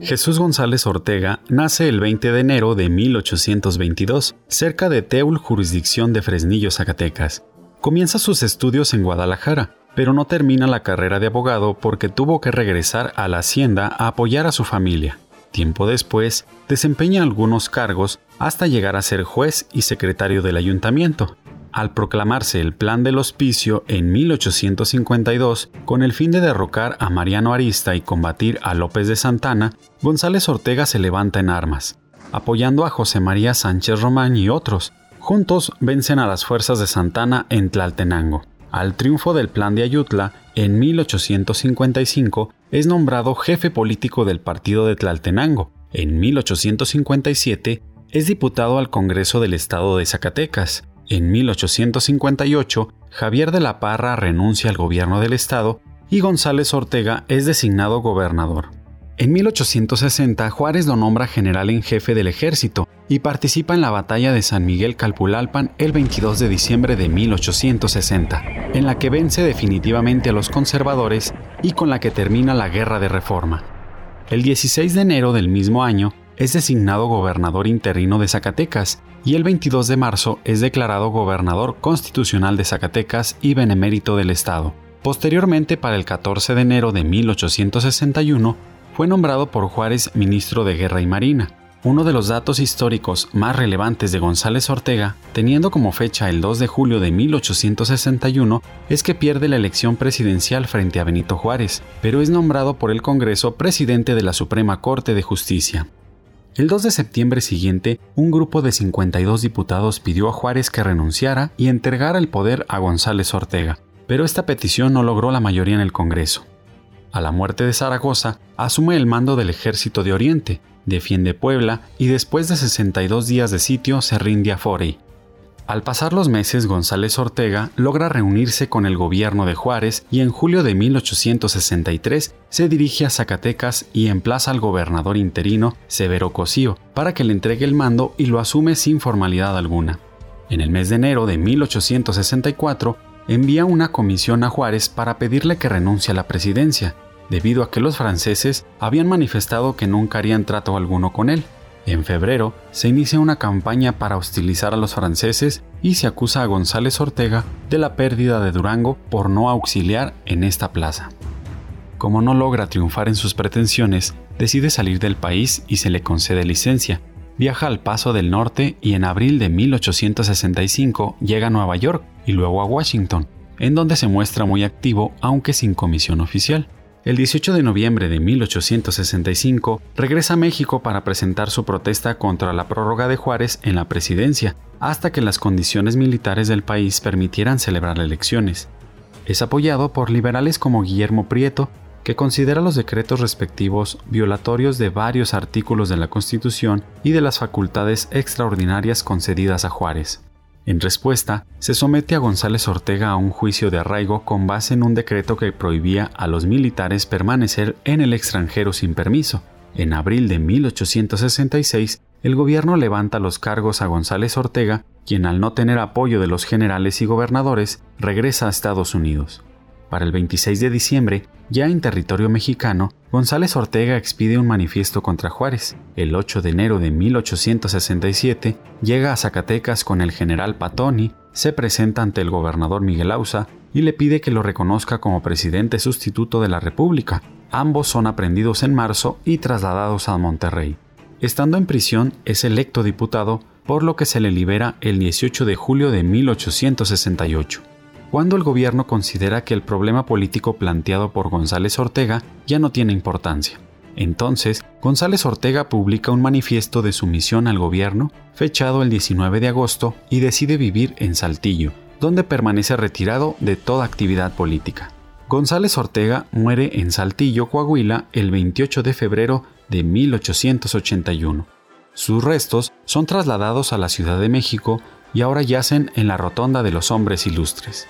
Jesús González Ortega nace el 20 de enero de 1822, cerca de Teul, jurisdicción de Fresnillo, Zacatecas. Comienza sus estudios en Guadalajara, pero no termina la carrera de abogado porque tuvo que regresar a la hacienda a apoyar a su familia. Tiempo después, desempeña algunos cargos hasta llegar a ser juez y secretario del ayuntamiento. Al proclamarse el Plan del Hospicio en 1852, con el fin de derrocar a Mariano Arista y combatir a López de Santana, González Ortega se levanta en armas, apoyando a José María Sánchez Román y otros. Juntos vencen a las fuerzas de Santana en Tlaltenango. Al triunfo del Plan de Ayutla, en 1855, es nombrado jefe político del partido de Tlaltenango. En 1857, es diputado al Congreso del Estado de Zacatecas. En 1858, Javier de la Parra renuncia al gobierno del Estado y González Ortega es designado gobernador. En 1860, Juárez lo nombra general en jefe del ejército y participa en la batalla de San Miguel Calpulalpan el 22 de diciembre de 1860, en la que vence definitivamente a los conservadores y con la que termina la Guerra de Reforma. El 16 de enero del mismo año es designado gobernador interino de Zacatecas y el 22 de marzo es declarado gobernador constitucional de Zacatecas y benemérito del Estado. Posteriormente, para el 14 de enero de 1861, fue nombrado por Juárez ministro de Guerra y Marina. Uno de los datos históricos más relevantes de González Ortega, teniendo como fecha el 2 de julio de 1861, es que pierde la elección presidencial frente a Benito Juárez, pero es nombrado por el Congreso presidente de la Suprema Corte de Justicia. El 2 de septiembre siguiente, un grupo de 52 diputados pidió a Juárez que renunciara y entregara el poder a González Ortega, pero esta petición no logró la mayoría en el Congreso. A la muerte de Zaragoza, asume el mando del ejército de Oriente, defiende Puebla y después de 62 días de sitio se rinde a Forey. Al pasar los meses, González Ortega logra reunirse con el gobierno de Juárez y en julio de 1863 se dirige a Zacatecas y emplaza al gobernador interino Severo Cosío para que le entregue el mando y lo asume sin formalidad alguna. En el mes de enero de 1864 envía una comisión a Juárez para pedirle que renuncie a la presidencia, debido a que los franceses habían manifestado que nunca harían trato alguno con él. En febrero se inicia una campaña para hostilizar a los franceses y se acusa a González Ortega de la pérdida de Durango por no auxiliar en esta plaza. Como no logra triunfar en sus pretensiones, decide salir del país y se le concede licencia. Viaja al Paso del Norte y en abril de 1865 llega a Nueva York y luego a Washington, en donde se muestra muy activo aunque sin comisión oficial. El 18 de noviembre de 1865 regresa a México para presentar su protesta contra la prórroga de Juárez en la presidencia, hasta que las condiciones militares del país permitieran celebrar elecciones. Es apoyado por liberales como Guillermo Prieto, que considera los decretos respectivos violatorios de varios artículos de la Constitución y de las facultades extraordinarias concedidas a Juárez. En respuesta, se somete a González Ortega a un juicio de arraigo con base en un decreto que prohibía a los militares permanecer en el extranjero sin permiso. En abril de 1866, el gobierno levanta los cargos a González Ortega, quien al no tener apoyo de los generales y gobernadores, regresa a Estados Unidos. Para el 26 de diciembre, ya en territorio mexicano, González Ortega expide un manifiesto contra Juárez. El 8 de enero de 1867 llega a Zacatecas con el general Patoni, se presenta ante el gobernador Miguel Ausa y le pide que lo reconozca como presidente sustituto de la República. Ambos son aprendidos en marzo y trasladados a Monterrey. Estando en prisión, es electo diputado, por lo que se le libera el 18 de julio de 1868 cuando el gobierno considera que el problema político planteado por González Ortega ya no tiene importancia. Entonces, González Ortega publica un manifiesto de sumisión al gobierno, fechado el 19 de agosto, y decide vivir en Saltillo, donde permanece retirado de toda actividad política. González Ortega muere en Saltillo, Coahuila, el 28 de febrero de 1881. Sus restos son trasladados a la Ciudad de México y ahora yacen en la Rotonda de los Hombres Ilustres.